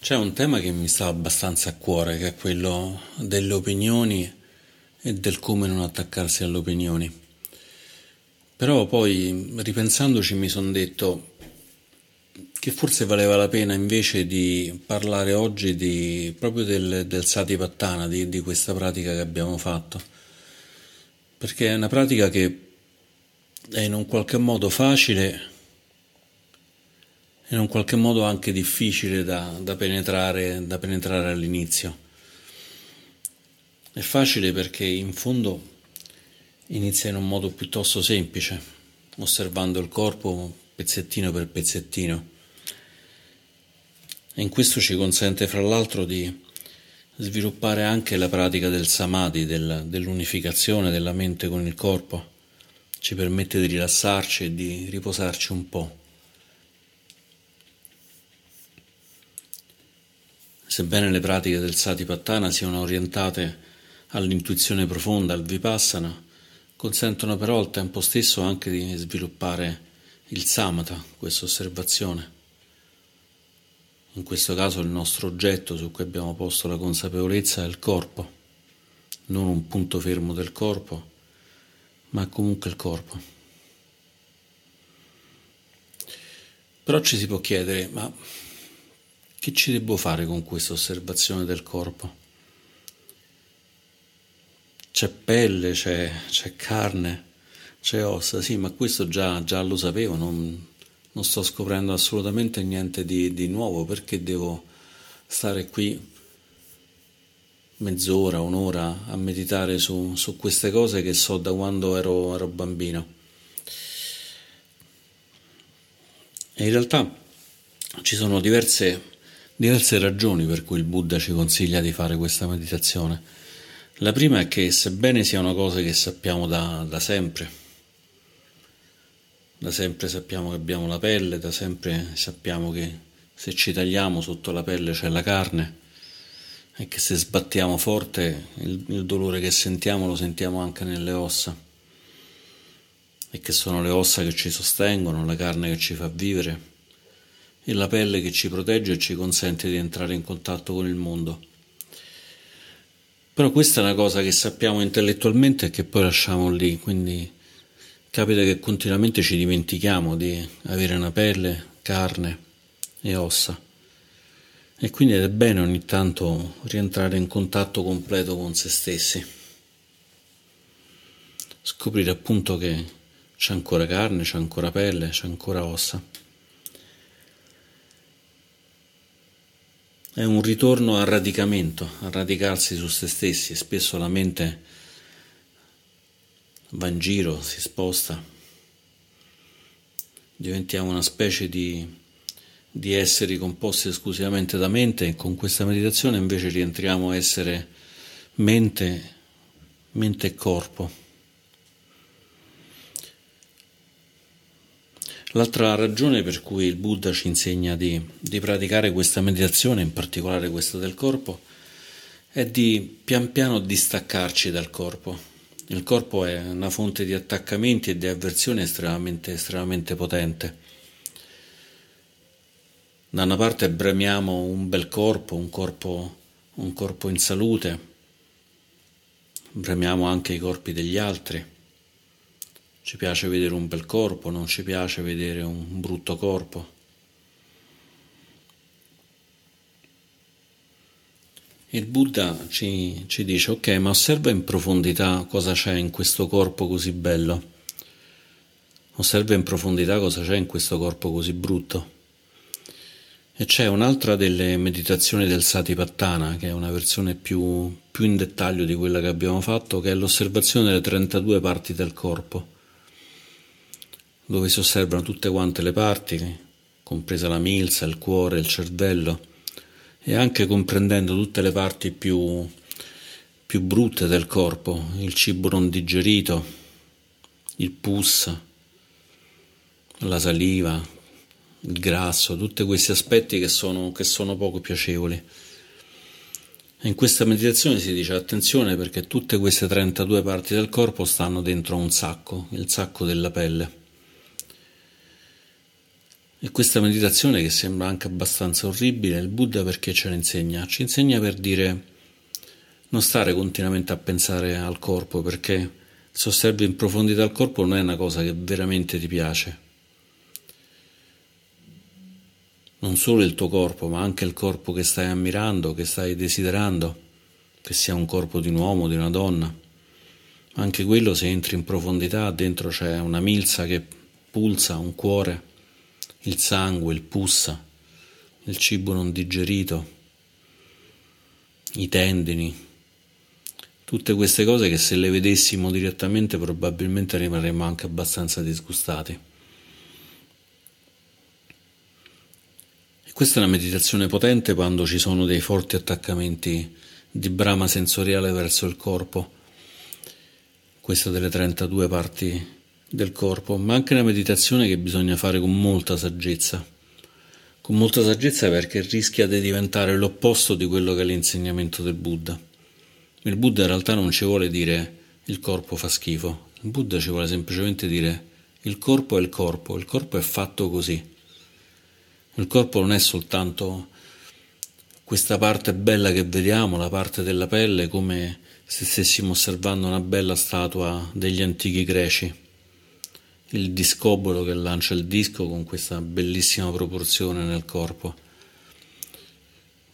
C'è un tema che mi sta abbastanza a cuore, che è quello delle opinioni e del come non attaccarsi alle opinioni. Però poi, ripensandoci, mi sono detto che forse valeva la pena invece di parlare oggi di, proprio del, del Satipattana, di, di questa pratica che abbiamo fatto. Perché è una pratica che è in un qualche modo facile in un qualche modo anche difficile da, da, penetrare, da penetrare all'inizio. È facile perché in fondo inizia in un modo piuttosto semplice, osservando il corpo pezzettino per pezzettino. E in questo ci consente fra l'altro di sviluppare anche la pratica del samadhi, del, dell'unificazione della mente con il corpo. Ci permette di rilassarci e di riposarci un po'. Sebbene le pratiche del Satipattana siano orientate all'intuizione profonda, al Vipassana, consentono però al tempo stesso anche di sviluppare il Samatha, questa osservazione. In questo caso il nostro oggetto su cui abbiamo posto la consapevolezza è il corpo, non un punto fermo del corpo, ma comunque il corpo. Però ci si può chiedere, ma che ci devo fare con questa osservazione del corpo? C'è pelle, c'è, c'è carne, c'è ossa, sì, ma questo già, già lo sapevo, non, non, sto scoprendo assolutamente niente di, di nuovo, perché devo stare qui mezz'ora, un'ora a meditare su, su, queste cose che so da quando ero, ero bambino. E in realtà ci sono diverse diverse ragioni per cui il Buddha ci consiglia di fare questa meditazione. La prima è che sebbene sia una cosa che sappiamo da, da sempre, da sempre sappiamo che abbiamo la pelle, da sempre sappiamo che se ci tagliamo sotto la pelle c'è la carne e che se sbattiamo forte il, il dolore che sentiamo lo sentiamo anche nelle ossa e che sono le ossa che ci sostengono, la carne che ci fa vivere e la pelle che ci protegge e ci consente di entrare in contatto con il mondo. Però questa è una cosa che sappiamo intellettualmente e che poi lasciamo lì, quindi capita che continuamente ci dimentichiamo di avere una pelle, carne e ossa. E quindi è bene ogni tanto rientrare in contatto completo con se stessi. Scoprire appunto che c'è ancora carne, c'è ancora pelle, c'è ancora ossa. È un ritorno al radicamento, a radicarsi su se stessi. Spesso la mente va in giro, si sposta. Diventiamo una specie di, di esseri composti esclusivamente da mente e con questa meditazione invece rientriamo a essere mente, mente e corpo. L'altra ragione per cui il Buddha ci insegna di, di praticare questa meditazione, in particolare questa del corpo, è di pian piano distaccarci dal corpo. Il corpo è una fonte di attaccamenti e di avversione estremamente, estremamente potente. Da una parte bramiamo un bel corpo, un corpo, un corpo in salute, bramiamo anche i corpi degli altri ci piace vedere un bel corpo, non ci piace vedere un brutto corpo. Il Buddha ci, ci, dice, ok, ma osserva in profondità cosa c'è in questo corpo così bello. Osserva in profondità cosa c'è in questo corpo così brutto. E c'è un'altra delle meditazioni del Satipattana, che è una versione più, più in dettaglio di quella che abbiamo fatto, che è l'osservazione delle 32 parti del corpo dove si osservano tutte quante le parti, compresa la milza, il cuore, il cervello, e anche comprendendo tutte le parti più, più brutte del corpo, il cibo non digerito, il pus, la saliva, il grasso, tutti questi aspetti che sono, che sono poco piacevoli. In questa meditazione si dice attenzione perché tutte queste 32 parti del corpo stanno dentro un sacco, il sacco della pelle. E questa meditazione che sembra anche abbastanza orribile, il Buddha perché ce la insegna? Ci insegna per dire non stare continuamente a pensare al corpo perché se osservi in profondità il corpo non è una cosa che veramente ti piace. Non solo il tuo corpo, ma anche il corpo che stai ammirando, che stai desiderando, che sia un corpo di un uomo, di una donna. Anche quello se entri in profondità, dentro c'è una milza che pulsa, un cuore il sangue, il pus, il cibo non digerito, i tendini, tutte queste cose che se le vedessimo direttamente probabilmente rimarremmo anche abbastanza disgustati. Questa è una meditazione potente quando ci sono dei forti attaccamenti di brama sensoriale verso il corpo, questa delle 32 parti del corpo, ma anche una meditazione che bisogna fare con molta saggezza. Con molta saggezza perché rischia di diventare l'opposto di quello che è l'insegnamento del Buddha. Il Buddha in realtà non ci vuole dire il corpo fa schifo, il Buddha ci vuole semplicemente dire il corpo è il corpo, il corpo è fatto così. Il corpo non è soltanto questa parte bella che vediamo, la parte della pelle, come se stessimo osservando una bella statua degli antichi greci il discobolo che lancia il disco con questa bellissima proporzione nel corpo.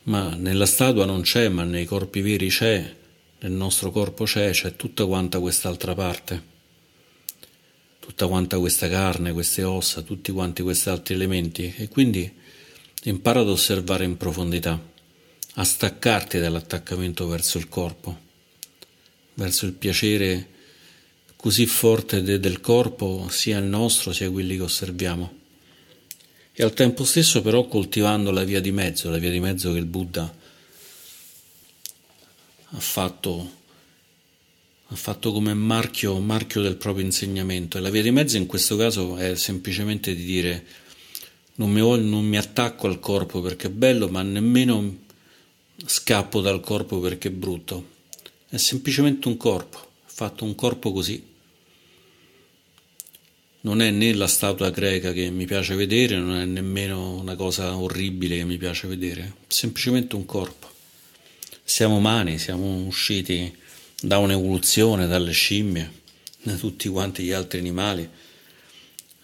Ma nella statua non c'è, ma nei corpi veri c'è, nel nostro corpo c'è, c'è tutta quanta quest'altra parte, tutta quanta questa carne, queste ossa, tutti quanti questi altri elementi e quindi impara ad osservare in profondità, a staccarti dall'attaccamento verso il corpo, verso il piacere così forte de- del corpo, sia il nostro sia quelli che osserviamo. E al tempo stesso però coltivando la via di mezzo, la via di mezzo che il Buddha ha fatto, ha fatto come marchio, marchio del proprio insegnamento. E la via di mezzo in questo caso è semplicemente di dire non mi, non mi attacco al corpo perché è bello, ma nemmeno scappo dal corpo perché è brutto. È semplicemente un corpo, fatto un corpo così non è né la statua greca che mi piace vedere, non è nemmeno una cosa orribile che mi piace vedere, semplicemente un corpo. Siamo umani, siamo usciti da un'evoluzione, dalle scimmie, da tutti quanti gli altri animali,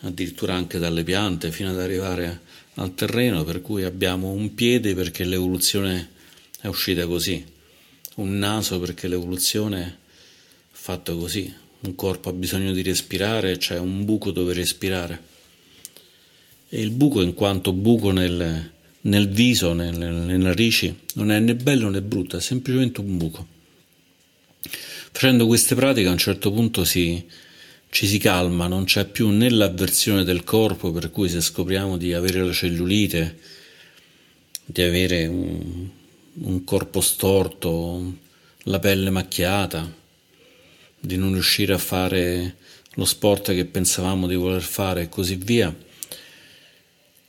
addirittura anche dalle piante, fino ad arrivare al terreno, per cui abbiamo un piede perché l'evoluzione è uscita così, un naso perché l'evoluzione è fatta così, un corpo ha bisogno di respirare, c'è un buco dove respirare. E il buco, in quanto buco nel, nel viso, nel, nelle narici, non è né bello né brutto, è semplicemente un buco. Facendo queste pratiche a un certo punto si, ci si calma, non c'è più né l'avversione del corpo, per cui se scopriamo di avere la cellulite, di avere un, un corpo storto, la pelle macchiata, di non riuscire a fare lo sport che pensavamo di voler fare e così via,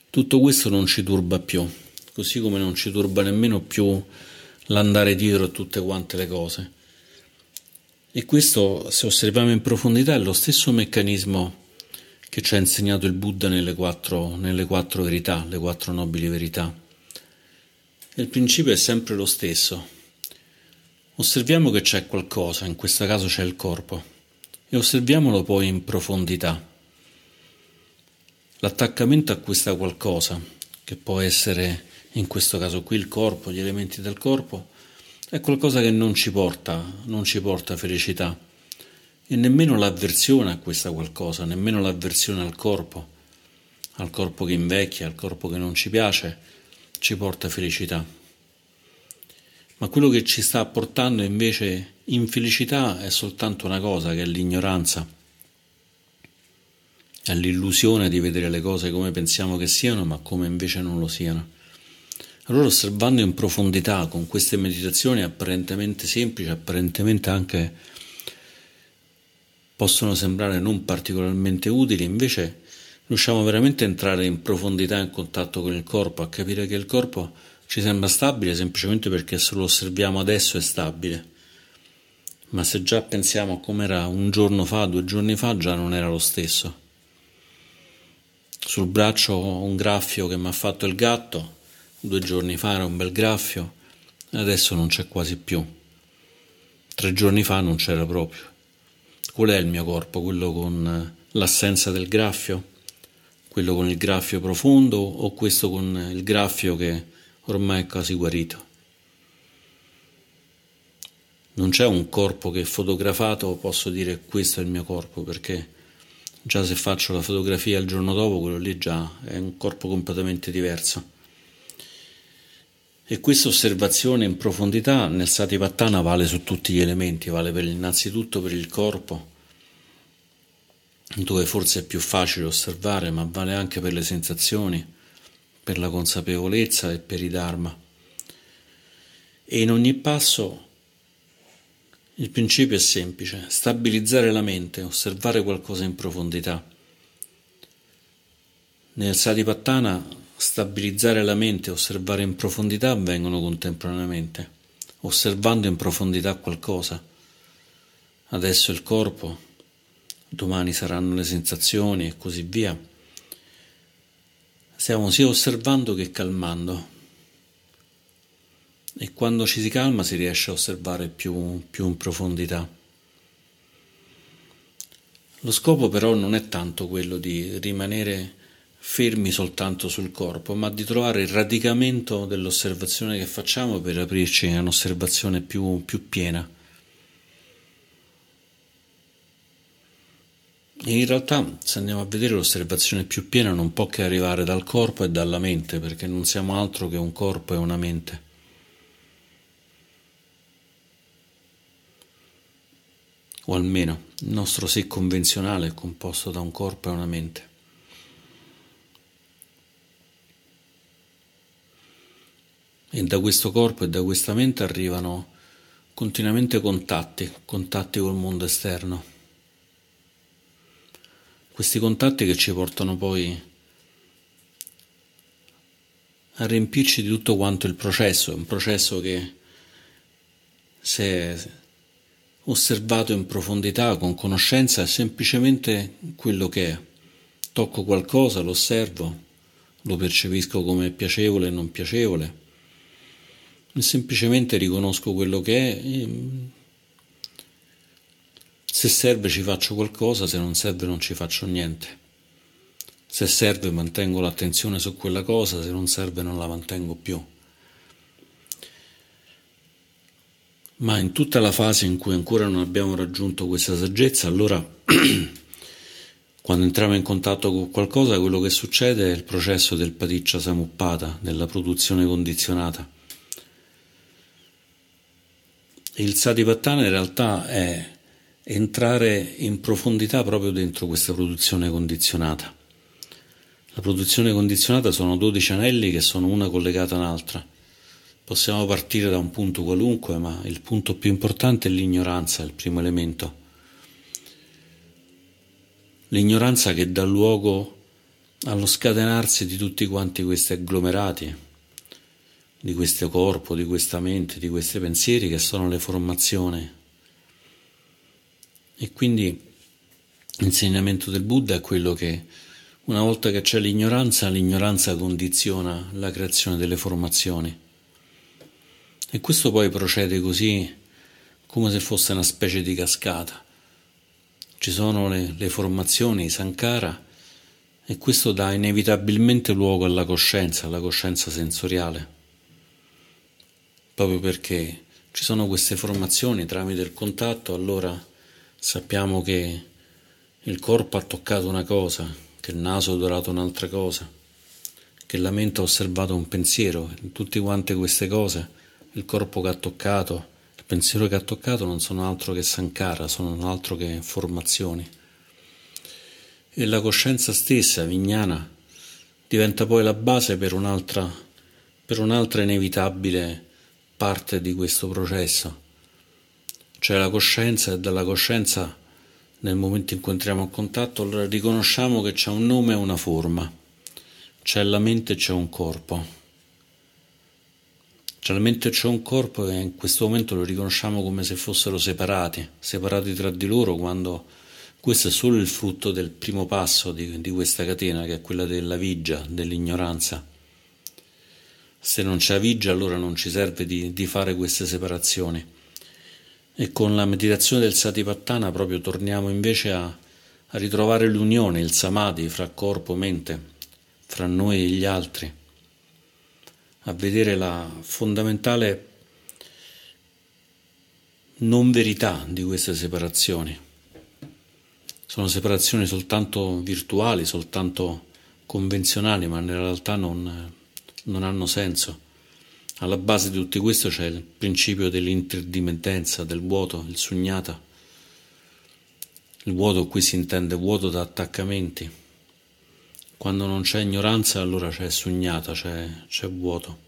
tutto questo non ci turba più, così come non ci turba nemmeno più l'andare dietro a tutte quante le cose. E questo, se osserviamo in profondità, è lo stesso meccanismo che ci ha insegnato il Buddha nelle quattro, nelle quattro verità, le quattro nobili verità. Il principio è sempre lo stesso, Osserviamo che c'è qualcosa, in questo caso c'è il corpo, e osserviamolo poi in profondità. L'attaccamento a questa qualcosa, che può essere in questo caso qui il corpo, gli elementi del corpo, è qualcosa che non ci porta, non ci porta felicità. E nemmeno l'avversione a questa qualcosa, nemmeno l'avversione al corpo, al corpo che invecchia, al corpo che non ci piace, ci porta felicità ma quello che ci sta portando invece infelicità è soltanto una cosa, che è l'ignoranza, è l'illusione di vedere le cose come pensiamo che siano, ma come invece non lo siano. Allora osservando in profondità con queste meditazioni apparentemente semplici, apparentemente anche possono sembrare non particolarmente utili, invece riusciamo veramente a entrare in profondità in contatto con il corpo, a capire che il corpo ci sembra stabile semplicemente perché se lo osserviamo adesso è stabile. Ma se già pensiamo a come era un giorno fa, due giorni fa, già non era lo stesso. sul braccio un graffio che mi ha fatto il gatto, due giorni fa era un bel graffio, adesso non c'è quasi più. Tre giorni fa non c'era proprio. Qual è il mio corpo? Quello con l'assenza del graffio? Quello con il graffio profondo o questo con il graffio che ormai è quasi guarito? Non c'è un corpo che fotografato posso dire questo è il mio corpo perché già se faccio la fotografia il giorno dopo quello lì già è un corpo completamente diverso. E questa osservazione in profondità nel Satipattana vale su tutti gli elementi, vale per, innanzitutto per il corpo, dove forse è più facile osservare, ma vale anche per le sensazioni, per la consapevolezza e per i dharma. E in ogni passo il principio è semplice, stabilizzare la mente, osservare qualcosa in profondità. Nel Satipattana stabilizzare la mente e osservare in profondità avvengono contemporaneamente, osservando in profondità qualcosa. Adesso il corpo, domani saranno le sensazioni e così via. Stiamo sia osservando che calmando. E quando ci si calma si riesce a osservare più, più in profondità. Lo scopo però non è tanto quello di rimanere fermi soltanto sul corpo, ma di trovare il radicamento dell'osservazione che facciamo per aprirci a un'osservazione più, più piena. In realtà, se andiamo a vedere, l'osservazione più piena non può che arrivare dal corpo e dalla mente, perché non siamo altro che un corpo e una mente. O almeno il nostro sé convenzionale è composto da un corpo e una mente. E da questo corpo e da questa mente arrivano continuamente contatti, contatti col mondo esterno. Questi contatti che ci portano poi a riempirci di tutto quanto il processo, è un processo che se osservato in profondità, con conoscenza, è semplicemente quello che è. Tocco qualcosa, lo osservo, lo percepisco come piacevole e non piacevole semplicemente riconosco quello che è. Se serve ci faccio qualcosa, se non serve non ci faccio niente. Se serve mantengo l'attenzione su quella cosa, se non serve non la mantengo più. Ma in tutta la fase in cui ancora non abbiamo raggiunto questa saggezza, allora quando entriamo in contatto con qualcosa, quello che succede è il processo del paticcia samuppata, della produzione condizionata il Satipattana in realtà è entrare in profondità proprio dentro questa produzione condizionata. La produzione condizionata sono 12 anelli che sono una collegata all'altra. Possiamo partire da un punto qualunque, ma il punto più importante è l'ignoranza, il primo elemento. L'ignoranza che dà luogo allo scatenarsi di tutti quanti questi agglomerati, di questo corpo, di questa mente, di questi pensieri che sono le formazioni. E quindi l'insegnamento del Buddha è quello che una volta che c'è l'ignoranza, l'ignoranza condiziona la creazione delle formazioni. E questo poi procede così come se fosse una specie di cascata. Ci sono le, le formazioni, i sankara, e questo dà inevitabilmente luogo alla coscienza, alla coscienza sensoriale proprio perché ci sono queste formazioni tramite il contatto, allora sappiamo che il corpo ha toccato una cosa, che il naso ha odorato un'altra cosa, che la mente ha osservato un pensiero, tutte quante queste cose, il corpo che ha toccato, il pensiero che ha toccato non sono altro che sankara, sono altro che formazioni. E la coscienza stessa, vignana, diventa poi la base per un'altra, per un'altra inevitabile parte di questo processo. C'è la coscienza e dalla coscienza, nel momento in cui entriamo in contatto, allora riconosciamo che c'è un nome e una forma. C'è la mente e c'è un corpo. C'è la mente e c'è un corpo e in questo momento lo riconosciamo come se fossero separati, separati tra di loro quando Questo è solo il frutto del primo passo di, di questa catena, che è quella della vigia, dell'ignoranza. Se non c'è vigia, allora non ci serve di, di fare queste separazioni. E con la meditazione del Satipattana proprio torniamo invece a, a ritrovare l'unione, il samadhi fra corpo e mente, fra noi e gli altri, a vedere la fondamentale non verità di queste separazioni sono separazioni soltanto virtuali, soltanto convenzionali, ma in realtà non, non hanno senso. Alla base di tutto questo c'è il principio dell'interdipendenza, del vuoto, il sugnata. Il vuoto qui si intende vuoto da attaccamenti. Quando non c'è ignoranza allora c'è sugnata, c'è, c'è vuoto.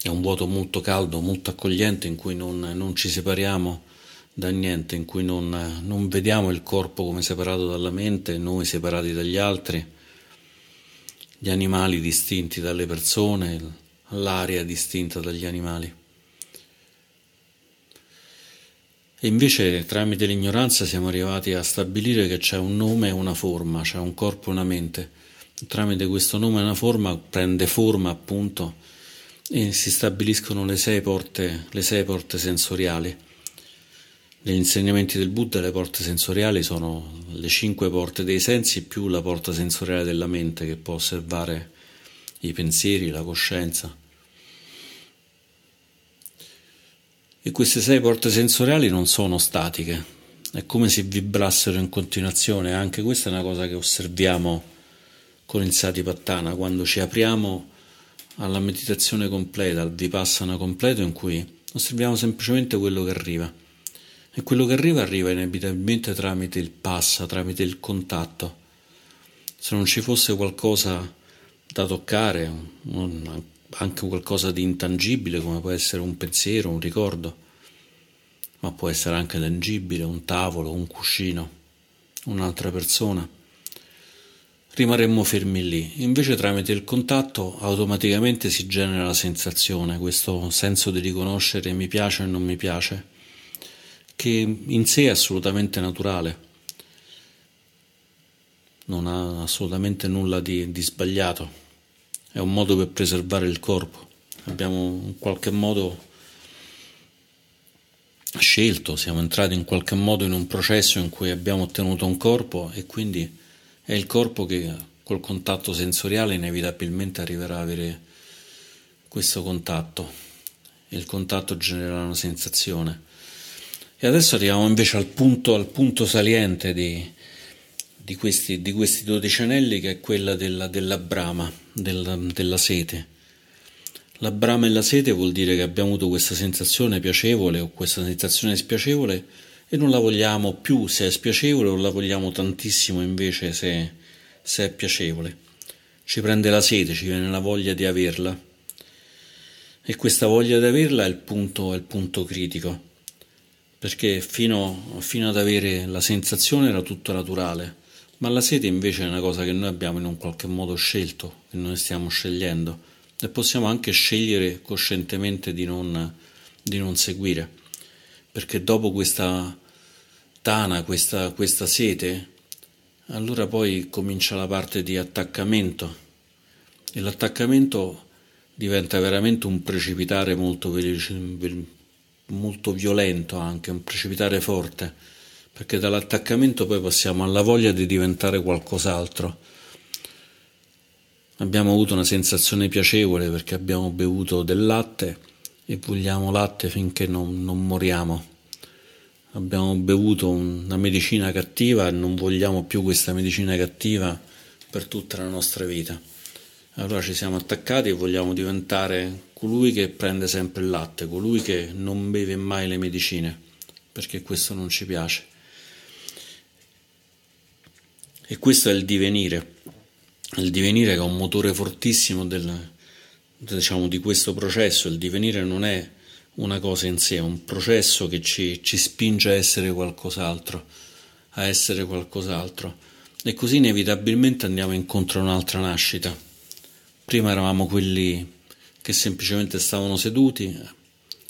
È un vuoto molto caldo, molto accogliente in cui non, non ci separiamo da niente, in cui non, non vediamo il corpo come separato dalla mente, noi separati dagli altri, gli animali distinti dalle persone, l'aria distinta dagli animali. E invece tramite l'ignoranza siamo arrivati a stabilire che c'è un nome e una forma, c'è un corpo e una mente. Tramite questo nome e una forma prende forma appunto e si stabiliscono le sei porte, le sei porte sensoriali. Negli insegnamenti del Buddha le porte sensoriali sono le cinque porte dei sensi più la porta sensoriale della mente che può osservare i pensieri, la coscienza. E queste sei porte sensoriali non sono statiche, è come se vibrassero in continuazione, anche questa è una cosa che osserviamo con il Satipattana, quando ci apriamo alla meditazione completa, al vipassana completo in cui osserviamo semplicemente quello che arriva. E quello che arriva arriva inevitabilmente tramite il passa, tramite il contatto. Se non ci fosse qualcosa da toccare, anche qualcosa di intangibile come può essere un pensiero, un ricordo, ma può essere anche tangibile, un tavolo, un cuscino, un'altra persona, rimarremmo fermi lì. Invece tramite il contatto automaticamente si genera la sensazione, questo senso di riconoscere mi piace e non mi piace che in sé è assolutamente naturale, non ha assolutamente nulla di, di sbagliato, è un modo per preservare il corpo. Abbiamo in qualche modo scelto, siamo entrati in qualche modo in un processo in cui abbiamo ottenuto un corpo e quindi è il corpo che col contatto sensoriale inevitabilmente arriverà ad avere questo contatto e il contatto genererà una sensazione. E adesso arriviamo invece al punto, al punto saliente di, di, questi, di, questi, dodici anelli, che è quella della, della brama, della, della sete. La brama e la sete vuol dire che abbiamo avuto questa sensazione piacevole o questa sensazione spiacevole e non la vogliamo più se è spiacevole o la vogliamo tantissimo invece se, se è piacevole. Ci prende la sete, ci viene la voglia di averla. E questa voglia di averla è il punto, è il punto critico perché fino, fino ad avere la sensazione era tutto naturale, ma la sete invece è una cosa che noi abbiamo in un qualche modo scelto, che noi stiamo scegliendo e possiamo anche scegliere coscientemente di non, di non seguire, perché dopo questa tana, questa, questa sete, allora poi comincia la parte di attaccamento. E l'attaccamento diventa veramente un precipitare molto veloce, molto violento anche, un precipitare forte, perché dall'attaccamento poi passiamo alla voglia di diventare qualcos'altro. Abbiamo avuto una sensazione piacevole perché abbiamo bevuto del latte e vogliamo latte finché non, non moriamo. Abbiamo bevuto una medicina cattiva e non vogliamo più questa medicina cattiva per tutta la nostra vita. Allora ci siamo attaccati e vogliamo diventare colui che prende sempre il latte, colui che non beve mai le medicine, perché questo non ci piace. E questo è il divenire, il divenire che è un motore fortissimo del, diciamo, di questo processo, il divenire non è una cosa in sé, è un processo che ci, ci spinge a essere qualcos'altro, a essere qualcos'altro. E così inevitabilmente andiamo incontro a un'altra nascita. Prima eravamo quelli che semplicemente stavano seduti,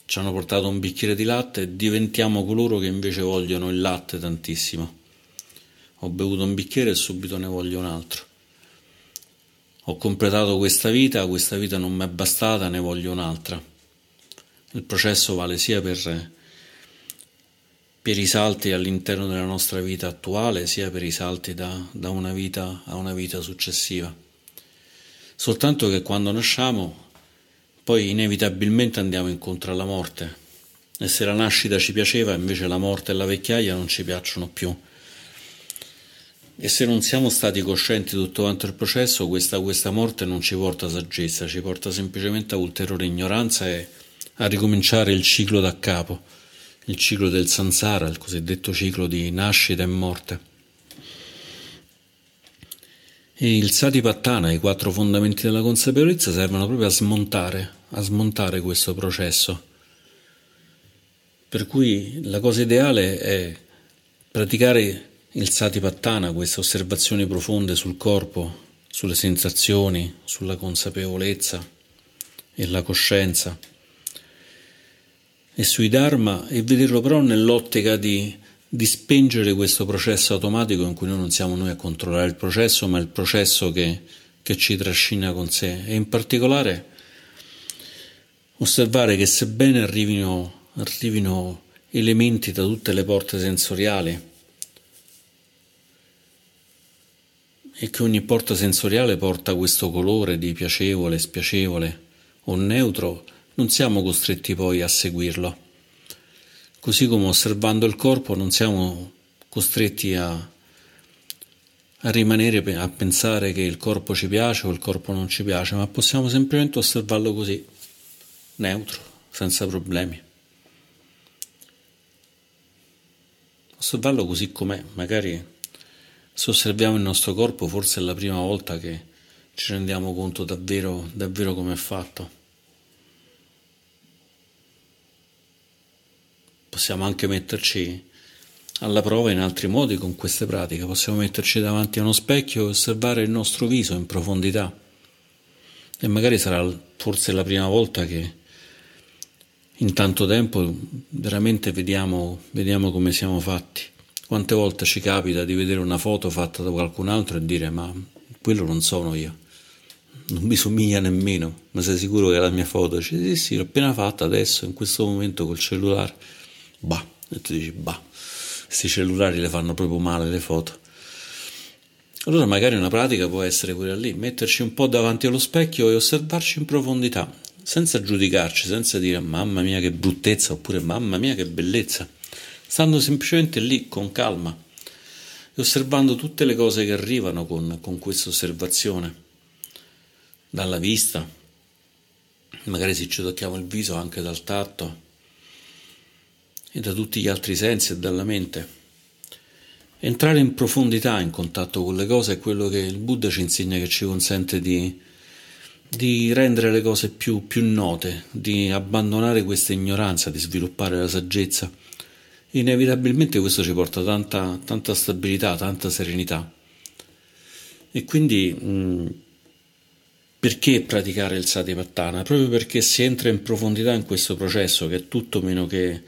ci hanno portato un bicchiere di latte e diventiamo coloro che invece vogliono il latte tantissimo. Ho bevuto un bicchiere e subito ne voglio un altro. Ho completato questa vita, questa vita non mi è bastata, ne voglio un'altra. Il processo vale sia per, per i salti all'interno della nostra vita attuale, sia per i salti da, da una vita a una vita successiva. Soltanto che quando nasciamo poi inevitabilmente andiamo incontro alla morte e se la nascita ci piaceva invece la morte e la vecchiaia non ci piacciono più e se non siamo stati coscienti tutto quanto il processo questa, questa morte non ci porta a saggezza ci porta semplicemente a ulteriore ignoranza e a ricominciare il ciclo da capo il ciclo del sansara il cosiddetto ciclo di nascita e morte e il Satipattana, i quattro fondamenti della consapevolezza, servono proprio a smontare, a smontare questo processo. Per cui la cosa ideale è praticare il Satipattana, queste osservazioni profonde sul corpo, sulle sensazioni, sulla consapevolezza e la coscienza e sui Dharma e vederlo però nell'ottica di di spengere questo processo automatico in cui noi non siamo noi a controllare il processo, ma il processo che, che ci trascina con sé. E in particolare osservare che sebbene arrivino, arrivino elementi da tutte le porte sensoriali e che ogni porta sensoriale porta questo colore di piacevole, spiacevole o neutro, non siamo costretti poi a seguirlo Così come osservando il corpo non siamo costretti a, a rimanere a pensare che il corpo ci piace o il corpo non ci piace, ma possiamo semplicemente osservarlo così, neutro, senza problemi. Osservarlo così com'è, magari se osserviamo il nostro corpo forse è la prima volta che ci rendiamo conto davvero, davvero come è fatto. Possiamo anche metterci alla prova in altri modi con queste pratiche, possiamo metterci davanti a uno specchio e osservare il nostro viso in profondità e magari sarà forse la prima volta che in tanto tempo veramente vediamo, vediamo come siamo fatti. Quante volte ci capita di vedere una foto fatta da qualcun altro e dire ma quello non sono io, non mi somiglia nemmeno, ma sei sicuro che è la mia foto? Dice sì sì, l'ho appena fatta adesso, in questo momento col cellulare. Bah, e tu dici bah, questi cellulari le fanno proprio male le foto. Allora magari una pratica può essere quella lì, metterci un po' davanti allo specchio e osservarci in profondità, senza giudicarci, senza dire mamma mia che bruttezza oppure mamma mia che bellezza, stando semplicemente lì con calma e osservando tutte le cose che arrivano con, con questa osservazione, dalla vista, magari se ci tocchiamo il viso anche dal tatto, e da tutti gli altri sensi e dalla mente. Entrare in profondità in contatto con le cose è quello che il Buddha ci insegna che ci consente di, di rendere le cose più, più note, di abbandonare questa ignoranza, di sviluppare la saggezza. Inevitabilmente questo ci porta tanta, tanta stabilità, tanta serenità. E quindi mh, perché praticare il Satipattana? Proprio perché si entra in profondità in questo processo che è tutto meno che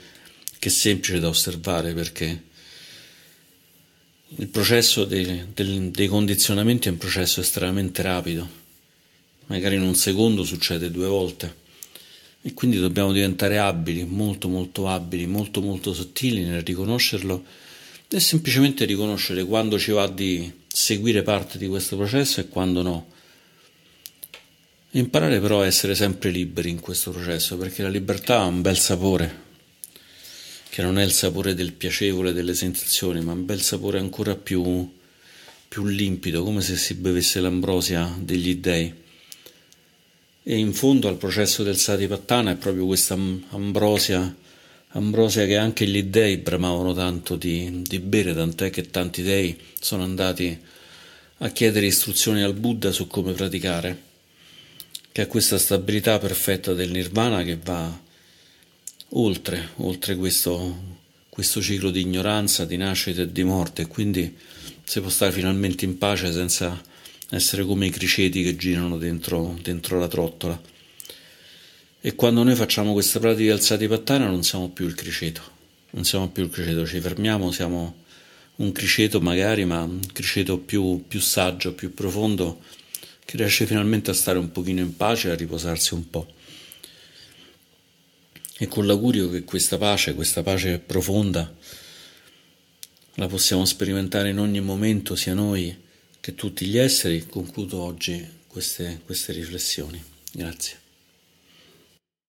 che semplice da osservare perché il processo dei, dei, dei, condizionamenti è un processo estremamente rapido, magari in un secondo succede due volte e quindi dobbiamo diventare abili, molto molto abili, molto molto sottili nel riconoscerlo e semplicemente riconoscere quando ci va di seguire parte di questo processo e quando no. Imparare però a essere sempre liberi in questo processo perché la libertà ha un bel sapore, che non è il sapore del piacevole delle sensazioni, ma un bel sapore ancora più, più limpido, come se si bevesse l'ambrosia degli dei. E in fondo al processo del Satipattana è proprio questa ambrosia, ambrosia che anche gli dei bramavano tanto di, di bere, tant'è che tanti dei sono andati a chiedere istruzioni al Buddha su come praticare, che è questa stabilità perfetta del nirvana che va oltre, oltre questo, questo ciclo di ignoranza, di nascita e di morte, e quindi si può stare finalmente in pace senza essere come i criceti che girano dentro, dentro la trottola. E quando noi facciamo queste pratiche alzati pattana non siamo più il criceto, non siamo più il criceto, ci fermiamo, siamo un criceto magari, ma un criceto più, più saggio, più profondo, che riesce finalmente a stare un pochino in pace, a riposarsi un po'. E con l'augurio che questa pace, questa pace profonda, la possiamo sperimentare in ogni momento, sia noi che tutti gli esseri, concludo oggi queste, queste riflessioni. Grazie.